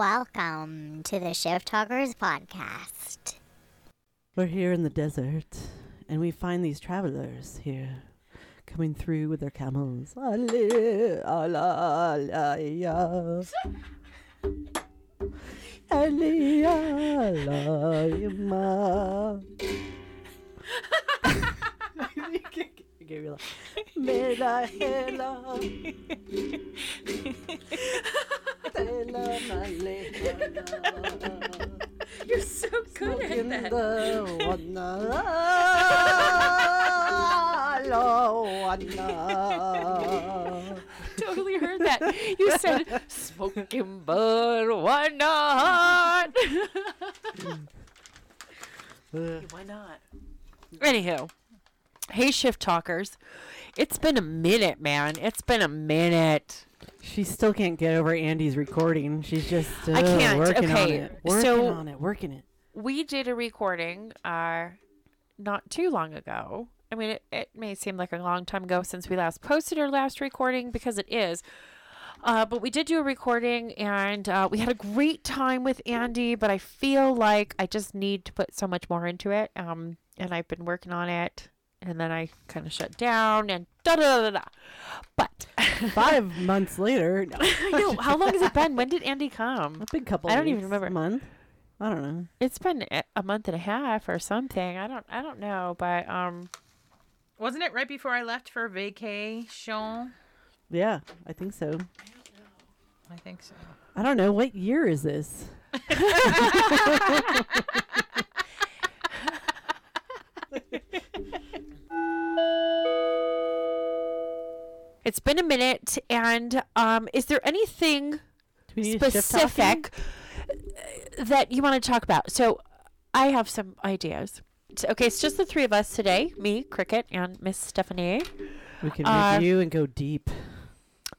welcome to the Shift Talkers podcast. We're here in the desert, and we find these travelers here coming through with their camels. You're so good at in that. the wanna. Totally heard that. You said smoking bud, why not? why not? Anywho, hey shift talkers, it's been a minute, man. It's been a minute. She still can't get over Andy's recording. She's just uh, I can't. working on Okay, it. Working so- on it. Working it. We did a recording uh, not too long ago. I mean, it, it may seem like a long time ago since we last posted our last recording because it is. Uh, but we did do a recording and uh, we had a great time with Andy, but I feel like I just need to put so much more into it. Um, and I've been working on it and then I kind of shut down and da da da da. But Five months later, no, I know, how long has it been? When did Andy come? a big couple. I don't even weeks, remember. Month. I don't know. It's been a- a month and a half or something. I don't I don't know, but um Wasn't it right before I left for vacation? Yeah, I think so. I think so. I don't know. What year is this? It's been a minute and um is there anything Do we need to shift talking? specific that you want to talk about? So I have some ideas. Okay, it's just the three of us today, me, Cricket, and Miss Stephanie. We can Uh, review and go deep.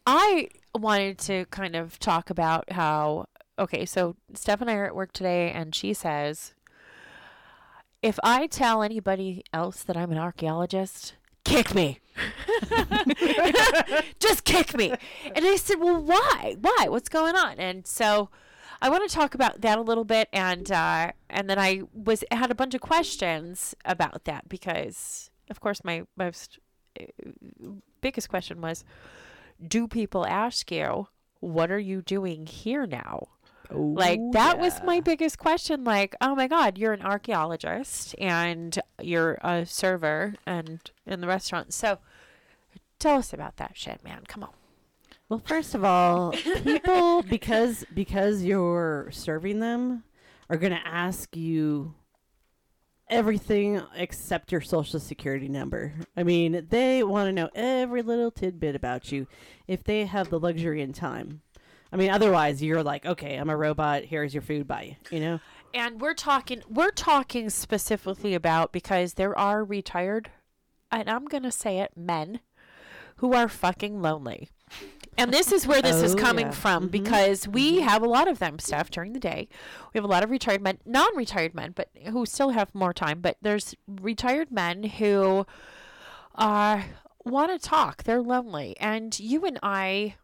I wanted to kind of talk about how okay, so Steph and I are at work today and she says if I tell anybody else that I'm an archaeologist, kick me. Just kick me. And I said, "Well, why? Why? What's going on?" And so I want to talk about that a little bit and uh and then I was had a bunch of questions about that because of course my most uh, biggest question was do people ask you what are you doing here now like that was my biggest question like oh my god you're an archaeologist and you're a server and in the restaurant so tell us about that shit man come on Well, first of all, people because because you're serving them are going to ask you everything except your social security number. I mean, they want to know every little tidbit about you if they have the luxury and time. I mean, otherwise you're like, okay, I'm a robot. Here's your food, bye. You know. and we're talking we're talking specifically about because there are retired and i'm going to say it men who are fucking lonely and this is where this is Oh, coming yeah. from Mhm. because we have a lot of them stuff during the day we have a lot of retired men non-retired men but who still have more time but there's retired men who uh want to talk they're lonely and you and i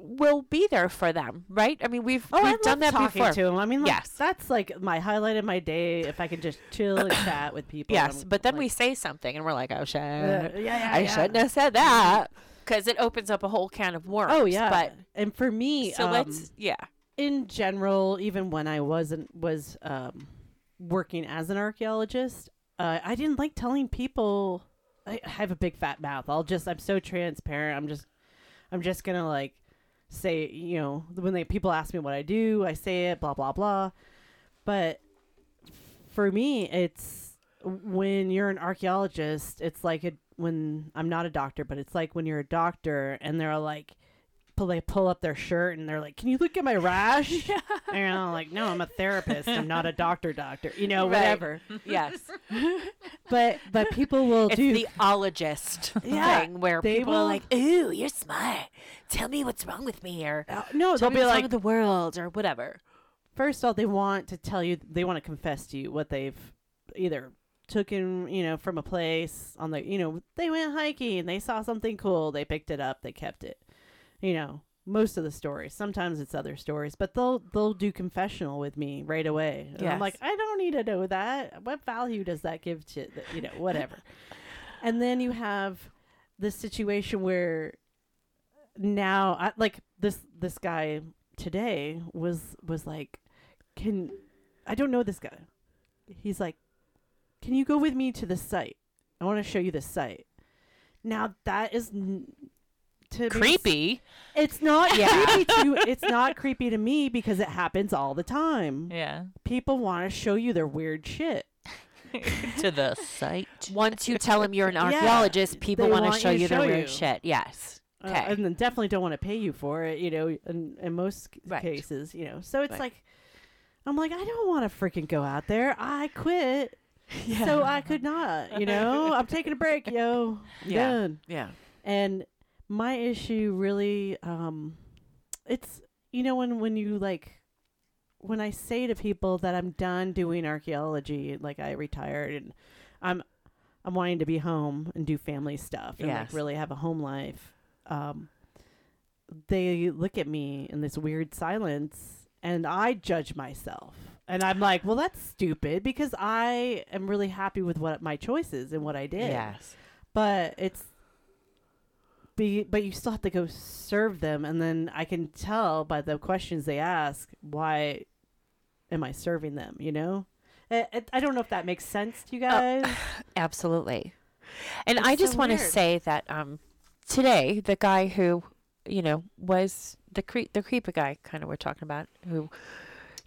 will be there for them right i mean we've, Oh, we've I done that talking before to them. I mean, like, Yes. that's like my highlight of my day. If I can just chill and chat with people. Yes, but then like, we say something and we're like, oh shit, uh, yeah, yeah, I yeah. shouldn't have said that because it opens up a whole can of worms. Oh yeah, but and for me, so um, let's yeah, in general, even when I wasn't was um, working as an archaeologist, uh, I didn't like telling people. I I have a big fat mouth. I'll just I'm so transparent. I'm just I'm just gonna like say you know when they people ask me what I do, I say it. Blah blah blah. But for me, it's when you're an archaeologist. It's like it when I'm not a doctor, but it's like when you're a doctor and they're like pull they pull up their shirt and they're like, "Can you look at my rash?" And I'm like, "No, I'm a therapist. I'm not a doctor. Doctor. You know, Right. whatever." yes, But but people will it's do. the ologist Yeah, thing where people will- are like, ooh, you're smart. Tell me what's wrong with me, or Uh, no, they'll be like, the world, or whatever. first of all, they want to tell you, they want to confess to you what they've either took in, you know, from a place on the, you know, they went hiking, they saw something cool, they picked it up, they kept it, you know, most of the stories. Sometimes it's other stories, but they'll they'll do confessional with me right away. And I'm like, I don't need to know that. What value does that give to the- you know whatever? and then you have the situation where now I, like this this guy today was was like can I don't know this guy. He's like can you go with me to the site? I want to show you the site. Now that is n- to be- Creepy. It's not Yeah. creepy to it's not creepy to me because it happens all the time. Yeah. People want to show you their weird shit. to the site. Once you tell them you're an Yeah, archaeologist, people want to show you their show weird you. shit. Yes. Uh, Okay. and then definitely don't want to pay you for it, you know, in, in most Right. cases, you know. So it's Right. like I'm like I don't want to freaking go out there. I quit. Yeah. So I could not, you know. I'm taking a break, yo. I'm Yeah. done. yeah. And my issue really um it's you know when when you like when I say to people that I'm done doing archaeology, like I retired and I'm I'm wanting to be home and do family stuff and Yes. like really have a home life. Um they look at me in this weird silence and I judge myself. And I'm like, well, that's stupid because I am really happy with what my choices and what I did Yes. but it's be but you still have to go serve them and then i can tell by the questions they ask why am i serving them you know? I, I- don't know if that makes sense to you guys. Absolutely. And It's I just so want to say that um, today, the guy who, you know, was the creep, the creepy guy, kind of we're talking about, who,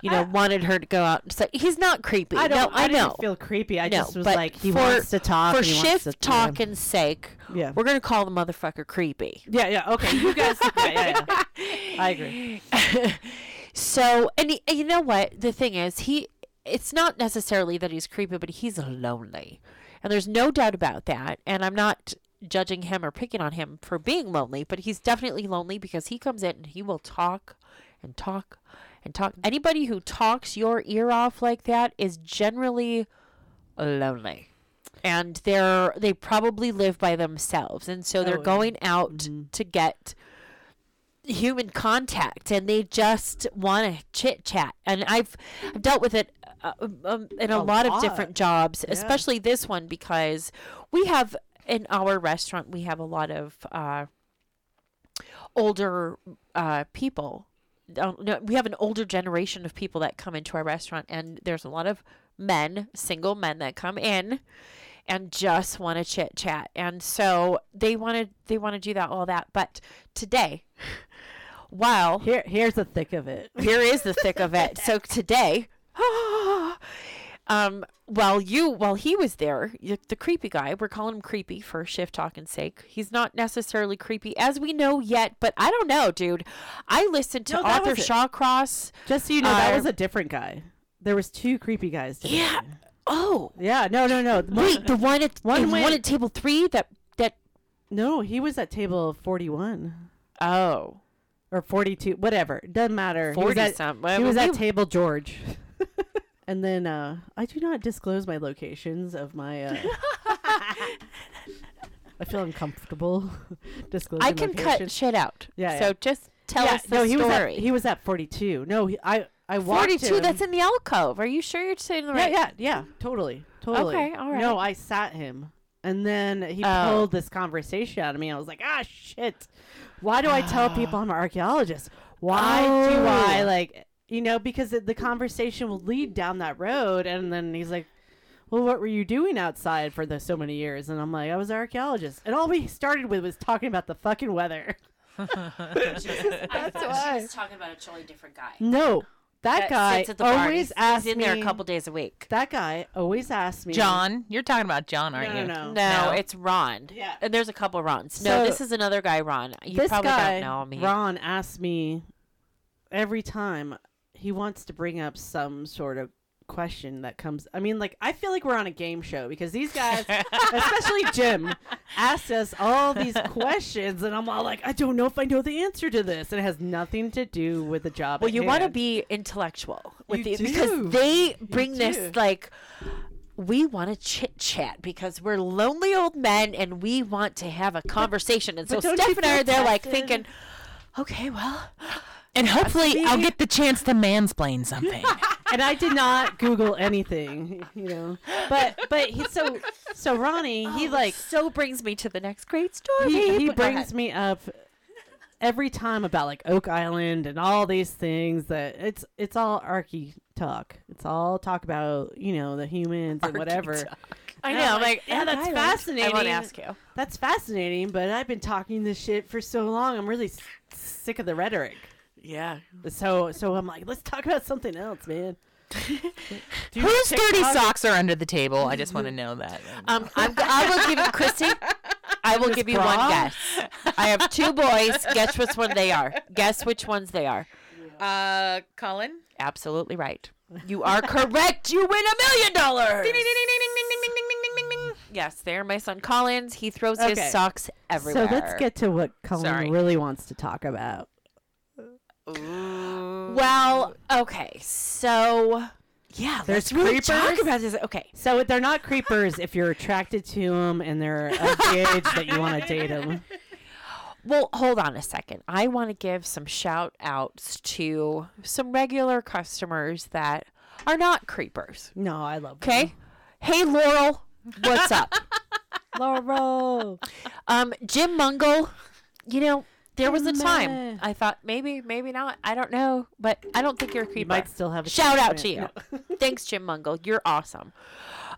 you know, I- wanted her to go out and say he's not creepy. i don't no, I, didn't know. feel creepy i No, just was like he for- wants to talk For and he wants shift to, talk and sake, yeah we're gonna call the motherfucker creepy. yeah yeah okay you guys yeah, yeah, yeah. i agree so, and, he, and you know what? The thing is, he. It's not necessarily that he's creepy, but he's lonely, and there's no doubt about that. And I'm not judging him or picking on him for being lonely, but he's definitely lonely because he comes in and he will talk and talk and talk. Anybody who talks your ear off like that is generally lonely. And they're they probably live by themselves. And so they're Oh, yeah. going out Mhm. to get human contact and they just want to chit chat. And I've, I've dealt with it uh, um, in a, A lot, of different jobs, Yeah. especially this one because we have in our restaurant we have a lot of uh, older uh, people. Um, no, we have an older generation of people that come into our restaurant, and there's a lot of men, single men that come in and just want to chit chat, and so they want to they want to do that all that. But today, while here here's the thick of it here is the thick of it. So today, um, while you while he was there, the creepy guy, we're calling him creepy for shift talking sake. He's not necessarily creepy as we know yet, but I don't know, dude. I listened to No, that Arthur. Shawcross. just so you know that Uh, was a different guy there was two creepy guys today. Yeah. Oh, yeah no no no wait, the one at One one, one at table three. That that no he was at table 41 oh. or 42 whatever doesn't matter he was 40 at, something. he was at table george and then uh i do not disclose my locations of my uh i feel uncomfortable disclosing I can cut shit out. Yeah, So yeah. just tell yeah, us the no he was at he was at 42 no he, i i walked Forty-two. him. That's in the alcove. Are you sure you're saying the yeah right? yeah yeah Yeah. totally totally Okay, all no i sat him and then he Oh. pulled this conversation out of me i was like ah shit why do i tell people i'm an archaeologist why do Oh. i like you know because the, the conversation will lead down that road and then he's like well what were you doing outside for the so many years and i'm like i was an archaeologist and all we started with was talking about the fucking weather That's why. She was talking about a totally different guy. no that, guy sits at the bar. always He's- asks he's in me there a couple days a week. that guy always asks me John, you're talking about John, aren't no, you? no, no. No, No. it's Ron. Yeah. And there's a couple Rons. No, So, this is another guy, Ron. You this probably guy, don't know him. Ron, asks me every time he wants to bring up some sort of question that comes. I mean, like I feel like we're on a game show because these guys, especially Jim, asked us all these questions, and I'm all like, I don't know if I know the answer to this, and it has nothing to do with the job. well, you want to be intellectual with You the, do. because they bring this like we want to chit chat because we're lonely old men and we want to have a conversation. And so Steph and I are there like thinking, Okay, well, And hopefully, I'll get the chance to mansplain something. and I did not Google anything, you know. But but he so so Ronnie he oh, like so brings me to the next great story. he, he brings me up every time about like Oak Island and all these things that it's it's all archy talk. It's all talk about you know the humans and whatever. I know, I'm like, yeah, that's Island. fascinating. I won't ask you. That's fascinating, but I've been talking this shit for so long. I'm really s- sick of the rhetoric. Yeah. So so I'm like, let's talk about something else, man. Whose TikTok? dirty socks are under the table? I just want to know that. Um, I'm, I will give you, Christy. I will give you bra? one guess. I have two boys. Guess which one they are. Guess which ones they are. Uh, Colin. Absolutely right. You are correct. You win a million dollars. Yes, they're my son Colin's. He throws okay. his socks everywhere. So let's get to what Colin Sorry. really wants to talk about. Well, okay. So, yeah, There's let's really talk about this. Okay. So they're not creepers if you're attracted to them and they're of the age that you want to date them. Well, hold on a second. I want to give some shout outs to some regular customers that are not creepers. No, I love. Okay. Hey, Laurel, what's up? Laurel. Um, Jim Mungle, you know, there was a Meh. time I thought maybe, maybe not. I don't know, but I don't think you're a creeper. You might still have a Shout out to you. man. Thanks, Jim Mungle. You're awesome.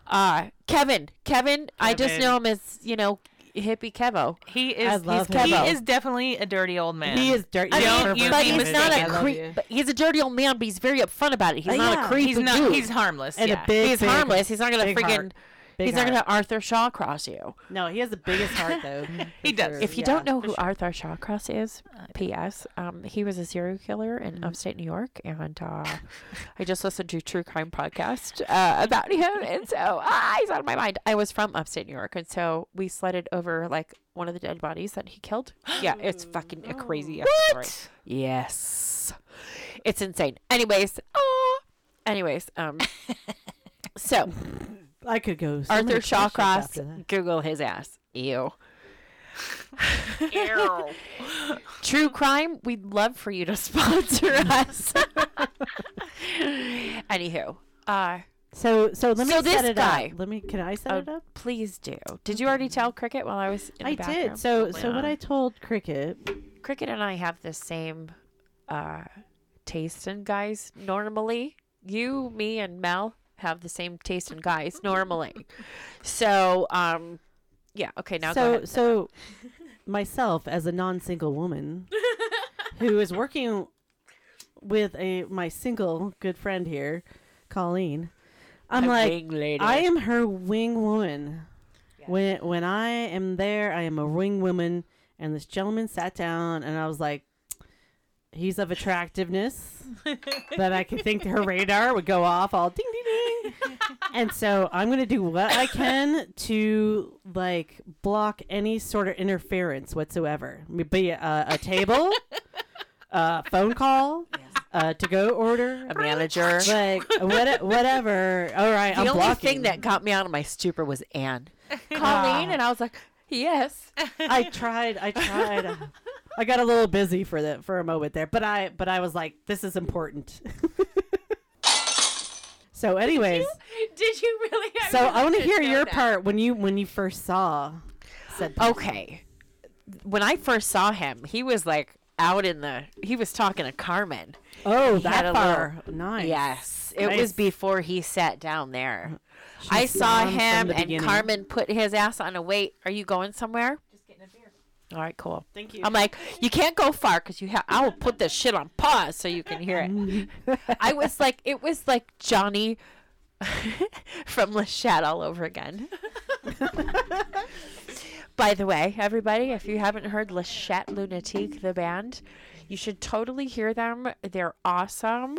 Uh, Kevin, Kevin, I just know him as you know hippie Kevo. He I is. love he's, him. he is definitely a dirty old man. He is dirty. I he's mean, pervert. but he's not a love creep. he's a dirty old man, but he's very upfront about it. He's Uh, not yeah. a creep. He's not. dude. He's harmless. And yeah. a big, he's big, harmless. He's not gonna big friggin' heart. Big he's not gonna Arthur Shawcross you. No, he has the biggest heart though. He does. sure. If you Yeah. don't know who Arthur Shawcross is, P.S. Um, he was a serial killer in Mm-hmm. upstate New York, and uh, I just listened to a true crime podcast uh, about him, and so ah, he's out of my mind. I was from upstate New York, and so we sledded over like one of the dead bodies that he killed. Yeah, it's fucking a crazy ass story. Yes, it's insane. Anyways, oh, anyways, um, so I could go. so Arthur Shawcross. Google his ass. Ew. True crime, we'd love for you to sponsor us. Anywho, uh, So so let me So set this it guy- up. Let me. Can I set oh, it up? please do. Did you already tell Cricket while I was in the I bathroom? did. So so what I told Cricket. Cricket and I have the same uh, taste in guys normally. You, me, and Mel have the same taste in guys normally. So, um, yeah. Okay, now so ahead. so myself as a non-single woman who is working with a my single good friend here, Colleen. I'm A like. I am her wing woman. When when I am there, I am a wing woman. And this gentleman sat down, and I was like, "He's of attractiveness that I could think her radar would go off all ding ding ding." and so I'm gonna do what I can to like block any sort of interference whatsoever. Be it a, a table, a phone call, a to go order, a manager. like what, whatever. All right, The I'm only blocking. thing that got me out of my stupor was Anne. Ah. Colleen, and I was like, yes. I tried. I tried. I got a little busy for the for a moment there, but I but I was like, this is important. so, anyways, Did you really? so I want to hear your part when you when you first saw said. Okay. When I first saw him, he was like out in the. He was talking to Carmen. oh, that far. Nice. Yes, it Nice. was before he sat down there. She I saw him and beginning. Carmen put his ass on a wait. Are you going somewhere? Just getting a beer. All right, cool. Thank you. I'm like, you can't go far because you have. I will put this shit on pause so you can hear it. I was like, it was like Johnny from Le Chat all over again. By the way, everybody, if you haven't heard Le Chat Lunatique, the band, you should totally hear them. They're awesome.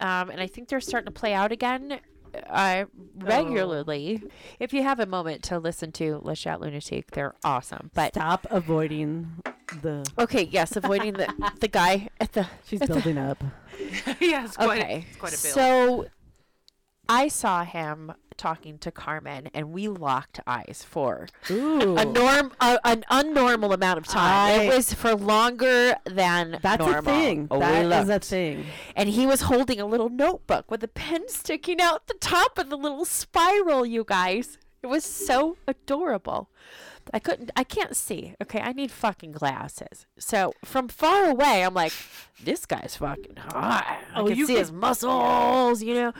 Um, and I think they're starting to play out again uh, regularly. If you have a moment to listen to Le Chat Lunatic, they're awesome. But Stop avoiding the. okay, yes, avoiding the the guy at the She's building up. yeah, it's quite, okay. it's quite a bill. So I saw him talking to Carmen, and we locked eyes for Ooh. a norm, a, an unnormal amount of time. I- it was for longer than That's normal. a thing. Oh, we That is a thing. and he was holding a little notebook with a pen sticking out the top of the little spiral. You guys, it was so adorable. I couldn't. I can't see. Okay, I need fucking glasses. So from far away, I'm like, this guy's fucking hot. I Oh, can you see could- his muscles, you know.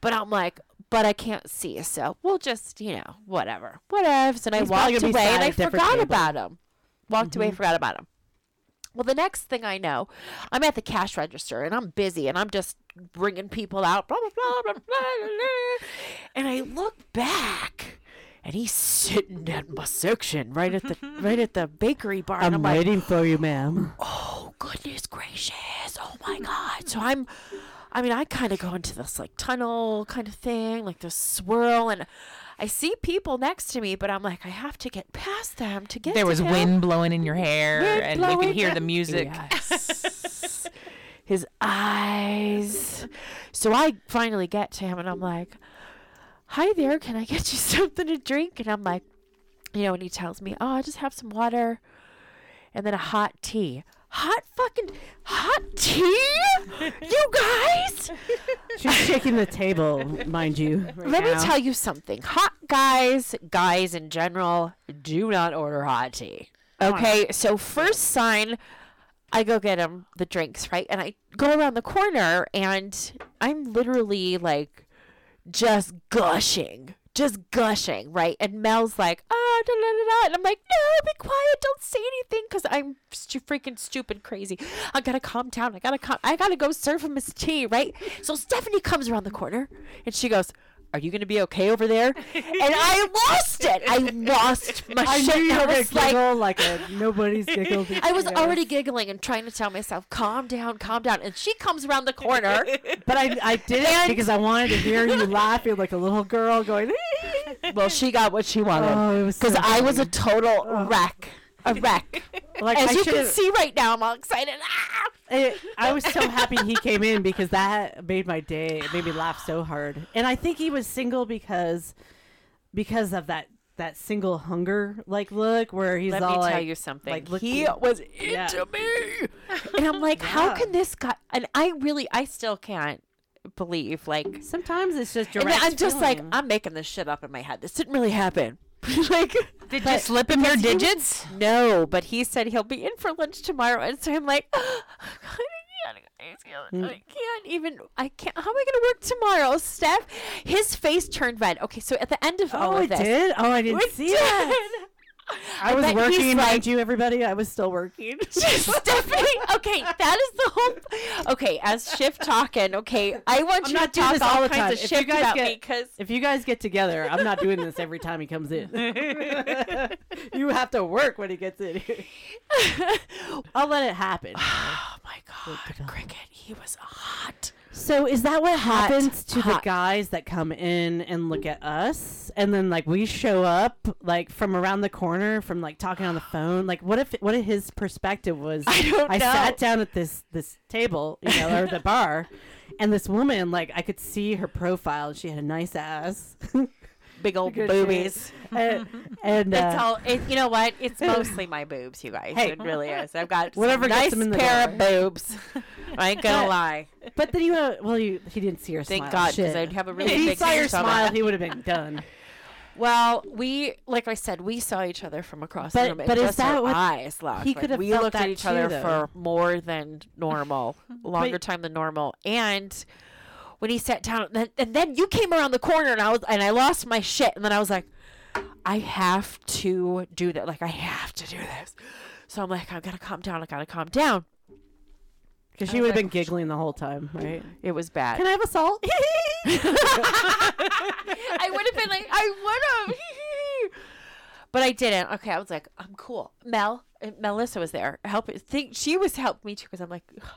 But I'm like, but I can't see. So we'll just, you know, whatever, whatevs. And I He's probably walked away and I forgot table. about him. Walked away, mm-hmm. forgot about him. Well, the next thing I know, I'm at the cash register and I'm busy and I'm just bringing people out, blah, blah, blah, blah, blah, blah, blah. And I look back and he's sitting at my section right at the right at the bakery bar. I'm I'm like, waiting for you, ma'am. oh goodness gracious oh my god so i'm i mean i kind of go into this like tunnel kind of thing like this swirl and i see people next to me but i'm like i have to get past them to get There to was him. wind blowing in your hair, Wind and you can hear the music. Yes. his eyes so i finally get to him and i'm like hi there can i get you something to drink and i'm like you know and he tells me oh i just have some water and then a hot tea. Hot fucking hot tea? you guys? She's shaking the table, mind you. right Let now. me tell you something. Hot guys, guys in general, do not order hot tea. Okay, so first sign, I go get him the drinks, right? And I go around the corner and I'm literally like just gushing. Just gushing, right? And Mel's like, ah, da, da, da, da. And I'm like, no, be quiet. Don't say anything because I'm stu- freaking stupid crazy. I gotta calm down. I gotta calm. I gotta go serve him his tea, right? So Stephanie comes around the corner and she goes, are you gonna be okay over there? and I lost it. I lost my I shit. knew you I were was like, giggle like a nobody's giggled. I was before. already giggling and trying to tell myself, calm down, calm down. And she comes around the corner. but I I did it And- because I wanted to hear you laughing like a little girl going. well, she got what she wanted. Oh, Because so I was a funny. total wreck. A wreck. like As I you can should've- see right now, I'm all excited. Ah! It, I was so happy he came in because that made my day. It made me laugh so hard. And I think he was single because because of that that single hunger like look where he's Let all me like, tell you something. like, he was into Yeah. me. And I'm like, how can this guy? And I really, I still can't believe, like, Sometimes it's just and direct. then I'm just like. I'm making this shit up in my head. This didn't really happen. like, Did you slip him your because he was- digits? No, but he said he'll be in for lunch tomorrow, and so I'm like, I can't, I can't, I can't even. I can't. How am I going to work tomorrow, Steph? His face turned red. Okay, so at the end of all oh, of I this, did. Oh, I didn't see that. Did. I was working, like- mind you, everybody. I was still working. Stephanie, okay, that is the whole. Okay, as shift talking, okay, I want I'm you not to talk this all the time. If you guys get- because If you guys get together, I'm not doing this every time he comes in. you have to work when he gets in here. I'll let it happen. oh my god, cricket, he was hot. So is that what Hot, happens to the guys that come in and look at us, and then like we show up like from around the corner from like talking on the phone? Like, what if what if his perspective was? I don't I know. sat down at this this table, you know, or the bar, and this woman like I could see her profile. She had a nice ass, Big old Good boobies. and, and It's uh, all. It, you know what? It's mostly my boobs, you guys. Hey. it really is. I've got Whatever nice them in the pair door. of boobs. I ain't gonna lie. But then you uh, well, you he didn't see her smile. Thank smile. God, because I'd have a really if he big saw your smile, he would have been done. Well, we, like I said, we saw each other from across the But- room. and but is that what- eyes locked? he could have We looked at each other though. for more than normal, longer But- time than normal, and when he sat down, then, and then you came around the corner, and I was, and I lost my shit, and then I was like, I have to do that. Like I have to do this. So I'm like, I gotta calm down. I gotta calm down. Because she would was have been giggling the whole time, right? It was bad. Can I have a salt? I would have been like, I would have. but I didn't. Okay, I was like, I'm cool. Mel, Melissa was there. Help. Think she was helping me too because I'm like, "Ugh,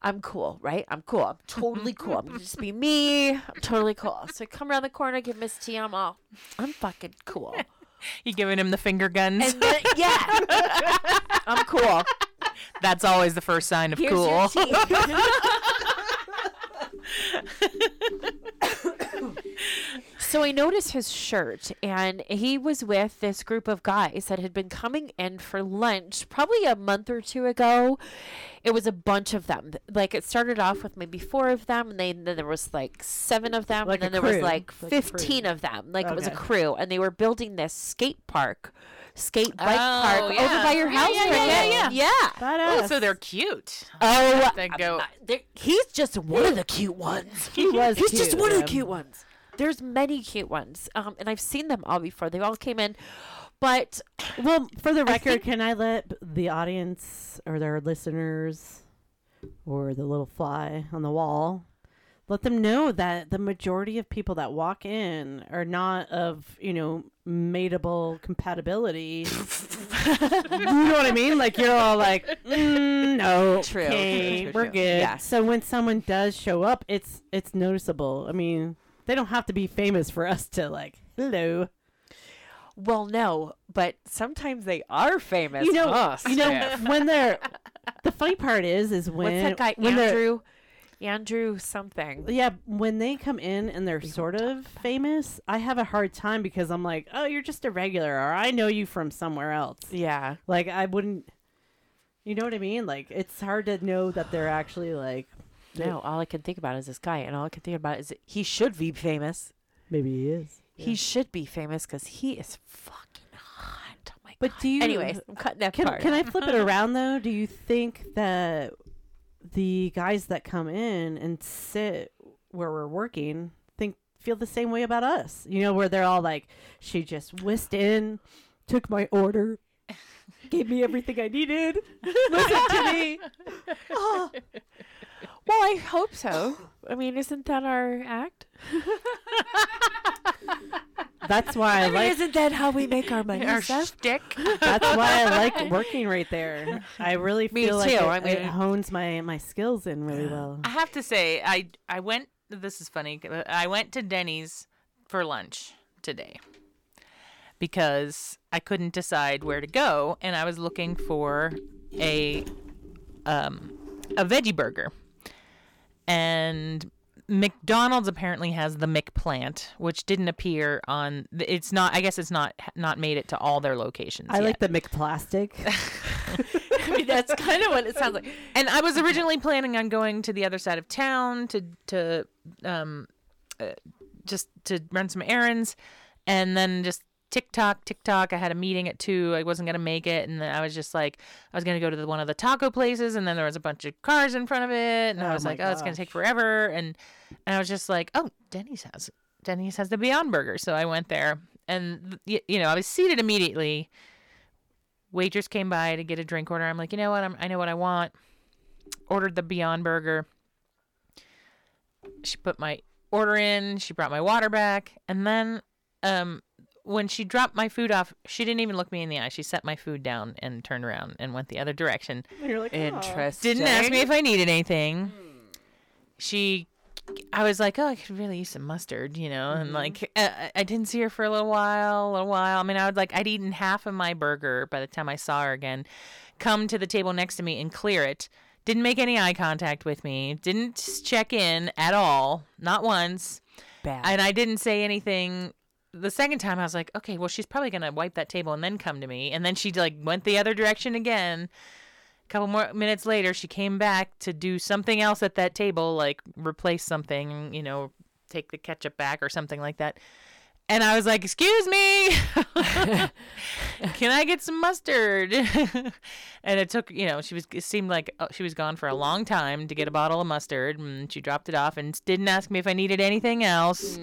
I'm cool, right? I'm cool. I'm totally cool. I'm gonna just be me. I'm totally cool. So I come around the corner, give Miss T. I'm all, I'm fucking cool. You giving him the finger guns? And then, yeah, I'm cool. That's always the first sign of Here's cool. your tea. So I noticed his shirt, and he was with this group of guys that had been coming in for lunch probably a month or two ago. It was a bunch of them. Like it started off with maybe four of them, and they, then there was like seven of them, Like and then there was crew. like Like a crew. fifteen of them. Like it was a crew, and they were building this skate park, skate bike Oh, park over by your house. yeah, yeah, yeah, Cricket. yeah. yeah. Oh, so they're cute. Oh, They go. uh, there- he's just one of the cute ones. He was He's just cute, one of the cute ones. There's many cute ones, um, and I've seen them all before. They all came in, but Well, for the record, think- can I let the audience or their listeners or the little fly on the wall let them know that the majority of people that walk in are not of, you know, mateable compatibility. you know what I mean? Like you're all like, mm, no, True, okay, true, true, we're good. Yes. So when someone does show up, it's it's noticeable. I mean, they don't have to be famous for us to like, hello. well, no, but sometimes they are famous. you know, huh, you know when they're. The funny part is, is when what's that guy when Andrew? Andrew something. Yeah, when they come in and they're sort of famous, I have a hard time because I'm like, oh, you're just a regular, or I know you from somewhere else. Yeah, Like I wouldn't, you know what I mean? Like it's hard to know that they're actually like, no. All I can think about is this guy, and all I can think about is he should be famous. maybe he is. He should be famous because he is fucking hot. Oh my But god. do you? Anyways, I'm cutting that can part. can I flip it around though? Do you think that the guys that come in and sit where we're working think feel the same way about us? You know, where they're all like, she just whisked in, took my order, gave me everything I needed, Listen to me. Oh, Well, I hope so. I mean, isn't that our act? that's why I, I mean, like. isn't that how we make our money, Our Steph? shtick. That's why I like working right there. I really Me feel like too. it, I mean- it hones my my skills in really well. I have to say, I I went. This is funny. I went to Denny's for lunch today because I couldn't decide where to go, and I was looking for a um a veggie burger, and McDonald's apparently has the McPlant, which didn't appear on. It's not. I guess it's not not made it to all their locations. I yet. like the McPlastic. I mean, that's kind of what it sounds like. and I was originally planning on going to the other side of town to to um uh, just to run some errands, and then just TikTok, TikTok. I had a meeting at two. I wasn't gonna make it, and then I was just like, I was gonna go to the, one of the taco places, and then there was a bunch of cars in front of it, and I Oh was my like, oh, it's gonna take forever, and and I was just like, oh, Denny's has Denny's has the Beyond Burger, so I went there, and y- you know, I was seated immediately. Waitress came by to get a drink order. I'm like, you know what? I'm, I know what I want ordered the Beyond Burger. She put my order in. She brought my water back, and then um, when she dropped my food off, she didn't even look me in the eye. She set my food down and turned around and went the other direction. You're like, "Oh." Interesting. Didn't ask me if I needed anything. She, I was like, oh, I could really use some mustard, you know, and like uh, I- I didn't see her for a little while, a little while. I mean, I would like I'd eaten half of my burger by the time I saw her again. Come to the table next to me and clear it. Didn't make any eye contact with me. Didn't check in at all, not once. Bad. And I didn't say anything. The second time, I was like, okay, well, she's probably gonna wipe that table and then come to me. And then she like went the other direction again. A couple more minutes later, she came back to do something else at that table, like replace something, you know, take the ketchup back or something like that. And I was like, "Excuse me, can I get some mustard?" and it took, you know, she was it seemed like uh, she was gone for a long time to get a bottle of mustard, and she dropped it off and didn't ask me if I needed anything else.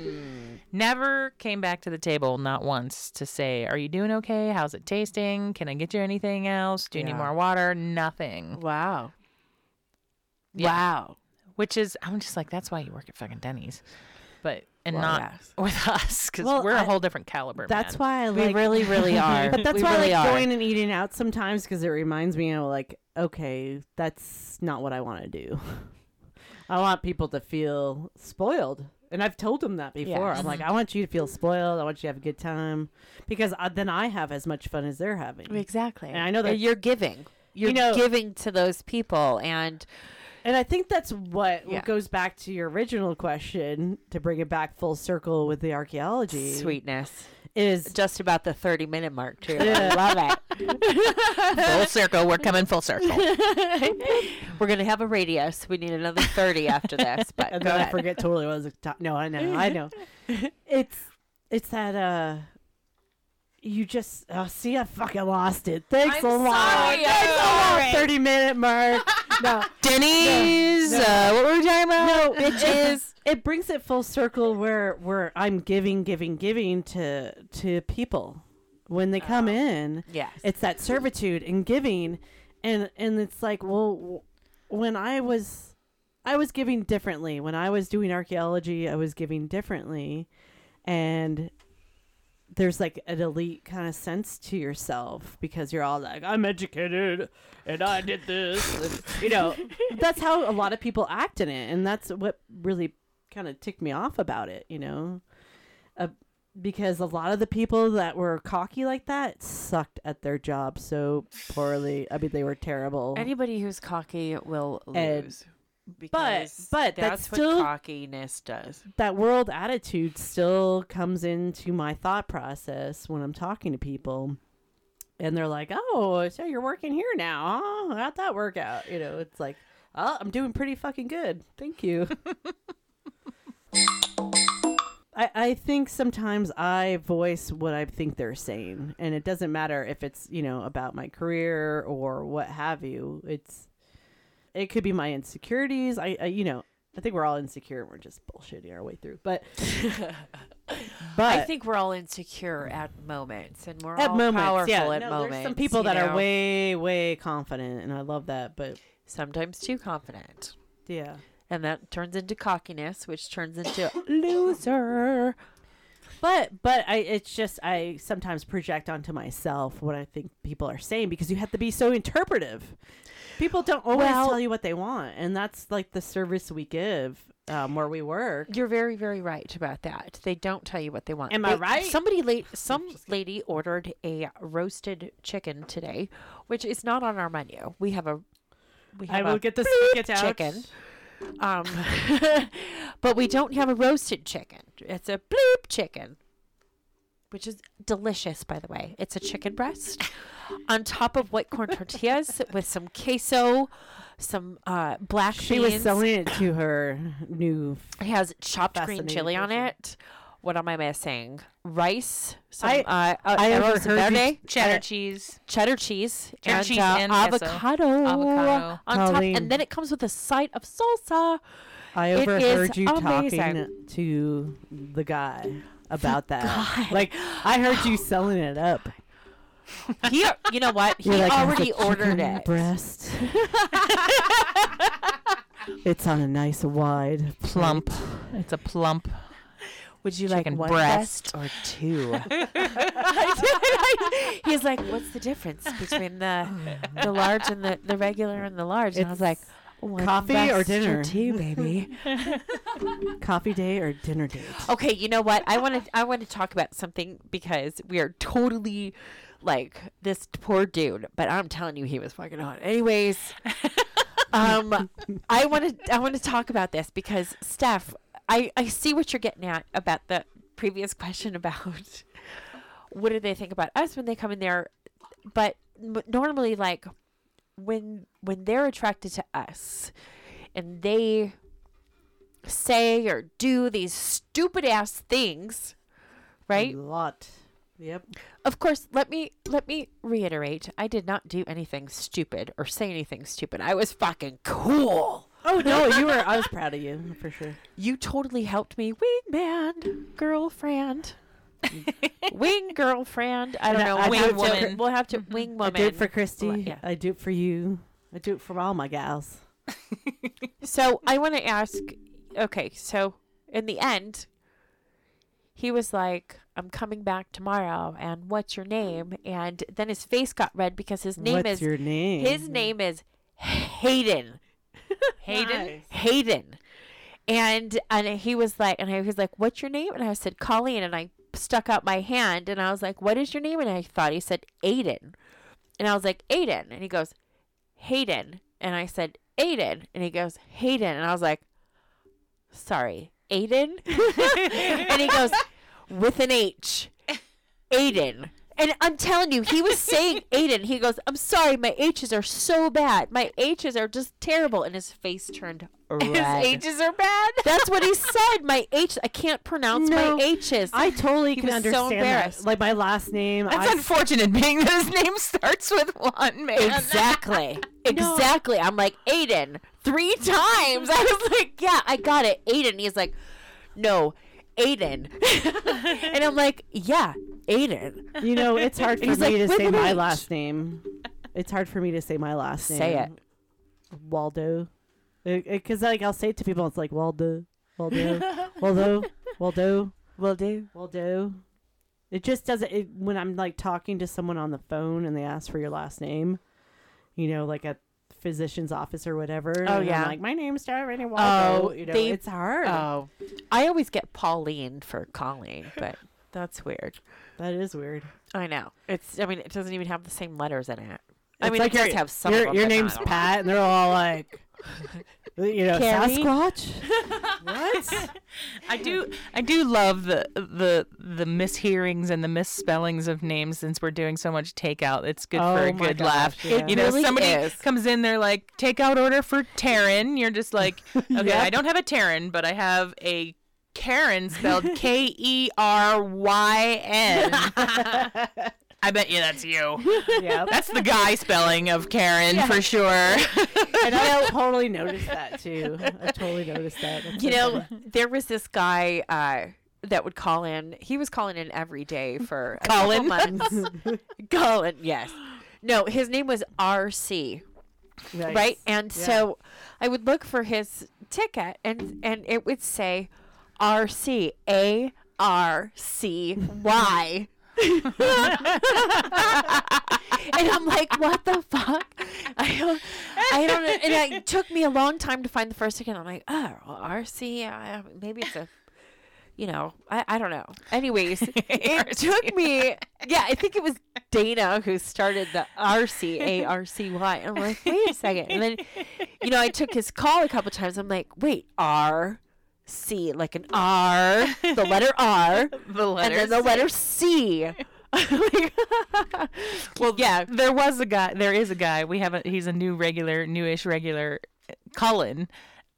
Never came back to the table, not once, to say, "Are you doing okay? How's it tasting? Can I get you anything else? Do you need more water?" Nothing. wow. Yeah. Wow. Which is, I'm just like, that's why you work at fucking Denny's, but and Well, not yes. with us because Well, we're a I- whole different caliber. That's man. why I We really, really are. but that's we why really I like are. going and eating out sometimes because it reminds me of like, okay, that's not what I want to do. I want people to feel spoiled. And I've told them that before. Yes. I'm like, I want you to feel spoiled. I want you to have a good time because uh, then I have as much fun as they're having. Exactly. And I know that- you're giving. You're know- giving to those people and And I think that's what Yeah. goes back to your original question to bring it back full circle with the archaeology. Sweetness. Is Just about the 30 minute mark, too. Yeah. I love it. full circle. We're coming full circle. We're going to have a radius. We need another 30 after this, but and then I ahead. forget totally what I was ta- no, I know, I know. it's it's that uh you just oh see I fucking lost it. Thanks I'm a lot. sorry, Thanks a lot. Thirty minute mark. No. Denny's. No. Uh, what were we talking about? No, bitches. It brings it full circle where where I'm giving, giving, giving to to people when they come in. Yes. It's that servitude and giving, and and it's like, well, when I was, I was giving differently. When I was doing archaeology, I was giving differently, and there's like an elite kind of sense to yourself because you're all like, I'm educated and I did this. and, you know, that's how a lot of people act in it. And that's what really kind of ticked me off about it, you know? Uh, because a lot of the people that were cocky like that sucked at their job so poorly. I mean, they were terrible. Anybody who's cocky will And- lose. Because but that's that's what cockiness does. that world attitude still comes into my thought process when I'm talking to people. And they're like, "Oh, so you're working here now? Huh? How'd that work out?" You know, it's like, "Oh, I'm doing pretty fucking good. Thank you." I, I think sometimes I voice what I think they're saying, and it doesn't matter if it's you know about my career or what have you. It's it could be my insecurities. I, I you know I think we're all insecure and we're just bullshitting our way through. But but I think we're all insecure at moments, and we're at all moments, powerful yeah, at no, moments. there's some people that are way way confident, and I love that. But sometimes too confident, yeah, and that turns into cockiness, which turns into loser. but but I it's just I sometimes project onto myself what I think people are saying because you have to be so interpretive. People don't always Well- tell you what they want, and that's like the service we give um, where we work. You're very, very right about that. They don't tell you what they want. Am I right? Somebody late, some lady ordered a roasted chicken today, which is not on our menu. We have a we have I will get the bloop stick out. chicken. Um, but we don't have a roasted chicken. It's a bloop chicken, which is delicious, by the way. It's a chicken breast on top of white corn tortillas with some queso, some uh, black She beans. was selling it to her new. It has chopped green Fascinating chili on it. What am I missing? Rice. Some, I- uh, uh, I arroz overheard you- verde, Cheddar cheese. cheddar cheese, Cheddar and, cheese uh, and avocado, Avocado. on top, and then it comes with a side of salsa. I It overheard is you amazing. talking to the guy about that. Like I heard you selling it up. He, you know what? He You're like, "It's a already ordered chicken it. Breast. it's on a nice wide Plump. It's a plump. Would you like chicken one breast. breast or two? He's like, "What's the difference between the the large and the, the regular and the large?" And I was like, coffee or dinner?" two, baby." coffee day or dinner date. Okay, you know what? I want to I want to talk about something because we are totally like this poor dude, but I'm telling you he was fucking hot. Anyways, um I want to I want to talk about this because Steph, I I see what you're getting at about the previous question about what do they think about us when they come in there, but m- normally like when when they're attracted to us and they say or do these stupid ass things right A lot. Yep. of course let me let me reiterate i did not do anything stupid or say anything stupid i was fucking cool Oh no, you were. I was proud of you for sure. you totally helped me wingman girlfriend wing girlfriend i don't know I- I we'll, do have to, for- we'll have to wing I woman do it for Christy. yeah. I do it for you. I do it for all my gals. So I want to ask okay, so in the end, he was like, I'm coming back tomorrow, and what's your name? And then his face got red because his name What's is your name? his name is Hayden. Hayden. Hayden. And and he was like and I was like, What's your name? And I said, Colleen and I stuck out my hand and I was like, What is your name? And I thought he said Aiden. And I was like, Aiden and he goes, Hayden and I said, Aiden. And he goes, Hayden. And I was like, sorry, Aiden? and he goes, with an H, Aiden. And I'm telling you, he was saying Aiden. He goes, I'm sorry, my H's are so bad. My H's are just terrible. And his face turned red. His H's are bad. That's what he said. My H, I can't pronounce No, my H's. I totally He can was so understand that. embarrassed. Like my last name. That's I, unfortunate, being that his name starts with one man. Exactly. Exactly. I'm like, Aiden, three times. I was like, yeah, I got it. Aiden. He's like, no, Aiden. and I'm like, yeah, Aiden. You know, it's hard for me like, to say my H." last name. It's hard for me to say my last name. Say it. Waldo. Because like I'll say it to people, it's like Waldo, Waldo, Waldo, Waldo, Waldo. Waldo. It just doesn't. It, when I'm like talking to someone on the phone and they ask for your last name, you know, like at physician's office or whatever. Oh, yeah. I'm like my name's Darren Waldo. Oh, you know, they- it's hard. Oh, I always get Pauline for Colleen, but that's weird. that is weird. I know. It's. I mean, it doesn't even have the same letters in it. I It's mean, like it does have some. Your, your name's. Pat, and they're all like, you know, Carrie? Sasquatch. what? I do I do love the the the mishearings and the misspellings of names since we're doing so much takeout. It's good for Oh a my good gosh, laugh. yeah. You know, really somebody is. comes in, they're like, takeout order for Taryn. You're just like, okay, Yep. I don't have a Taryn, but I have a Karen spelled K E R Y N. I bet you that's you. yeah. That's the guy spelling of Karen for sure. and I totally noticed that too. I totally noticed that. That's You so know, funny. there was this guy uh, that would call in. He was calling in every day for a Colin? months. Colin, yes. No, his name was RC, Nice. right? And Yeah. so I would look for his ticket, and and it would say RC A R C Y. and I'm like, what the fuck? I don't, I don't know. And it took me a long time to find the first ticket. I'm like, oh, RC, uh, maybe it's a, you know, I, I don't know. Anyways, it took me, yeah, I think it was Dana who started the RC, A R C Y. I'm like, wait a second. And then, you know, I took his call a couple times. I'm like, wait, R. C like an R, the letter R, the letter and then the letter C. Well, yeah, there was a guy. There is a guy. We have a. He's a new regular, newish regular, uh, Colin.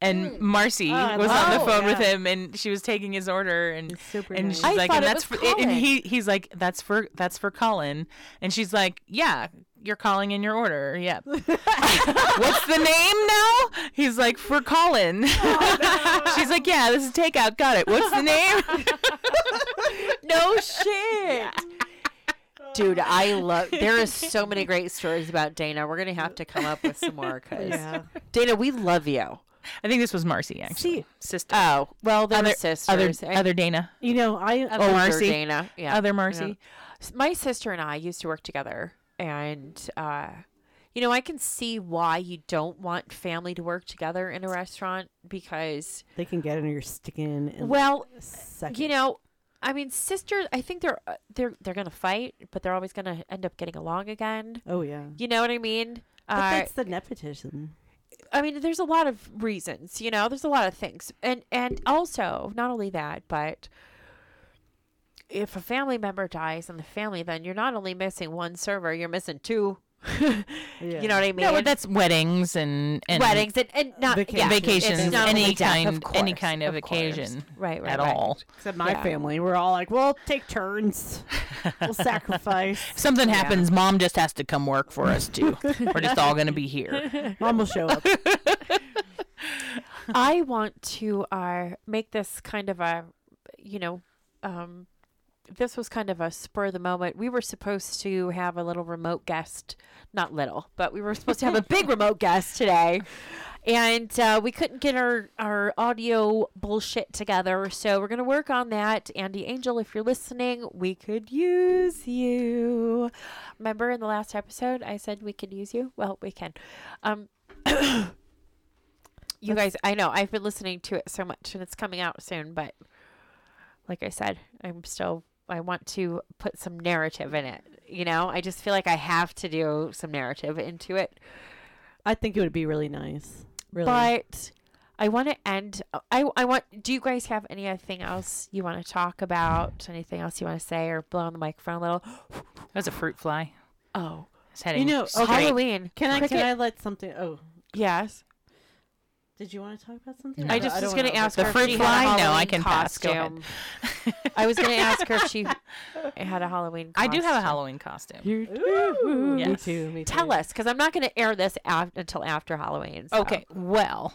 and hmm. Marcy Oh, was on the phone with him, and she was taking his order, and super and nice. she's I like, and that's for, and he he's like, that's for that's for Cullen, and she's like, yeah, you're calling in your order, Yep. What's the name now? He's like, for Colin. she's like, yeah, this is takeout. Got it. What's the name? no shit. Dude, I love. There is so many great stories about Dana. We're gonna have to come up with some more, cause yeah. Dana, we love you. I think this was Marcy actually. See- sister. Oh, well, they're other, sisters. other, and other Dana. You know, I older Oh, Marcy. Dana. Yeah. Other Marcy. Yeah. My sister and I used to work together, and uh, you know, I can see why you don't want family to work together in a restaurant because, they can get under your skin. Well, second. you know, I mean, sisters. I think they're uh, they're they're gonna fight, but they're always gonna end up getting along again. Oh yeah. You know what I mean? But Uh, that's the nepotism. I mean, there's a lot of reasons, you know, there's a lot of things. And and also, not only that, but if a family member dies in the family, then you're not only missing one server, you're missing two. Yeah. You know what I mean? No, but that's weddings and, and weddings and, and not Vacations. yeah, vacations, not any only death, kind, of any kind of, of occasion Right, right, at right. all. Except my Yeah. family, we're all like, "We'll take turns. We'll sacrifice. If something Yeah. happens, mom just has to come work for us too. We're just all gonna be here. Mom will show up." I want to uh, make this kind of a, you know, um, this was kind of a spur of the moment. We were supposed to have a little remote guest, not little, but we were supposed to have a big remote guest today. And uh, we couldn't get our, our audio bullshit together. So we're going to work on that. Andy Angel, if you're listening, we could use you. Remember in the last episode, I said we could use you? Well, we can. Um, you guys, I know I've been listening to it so much and it's coming out soon, but like I said, I'm still I want to put some narrative in it. You know, I just feel like I have to do some narrative into it. I think it would be really nice. Really? But I want to end. I I want. Do you guys have anything else you want to talk about? Anything else you want to say or blow on the microphone a little? That was a fruit fly. Oh, It's heading. You know, straight. okay. Halloween. Can I Cricket- can I let something? Oh, Yes. Did you want to talk about something? No. I don't- just was going to ask The her fruit if she fly? had a No, I Halloween can pass. Go ahead. costume. I was going to ask her if she had a Halloween. I do have a. Halloween costume. You too. Me too. Me Tell us, because I'm not going to air this af- until after Halloween. so- Okay, well,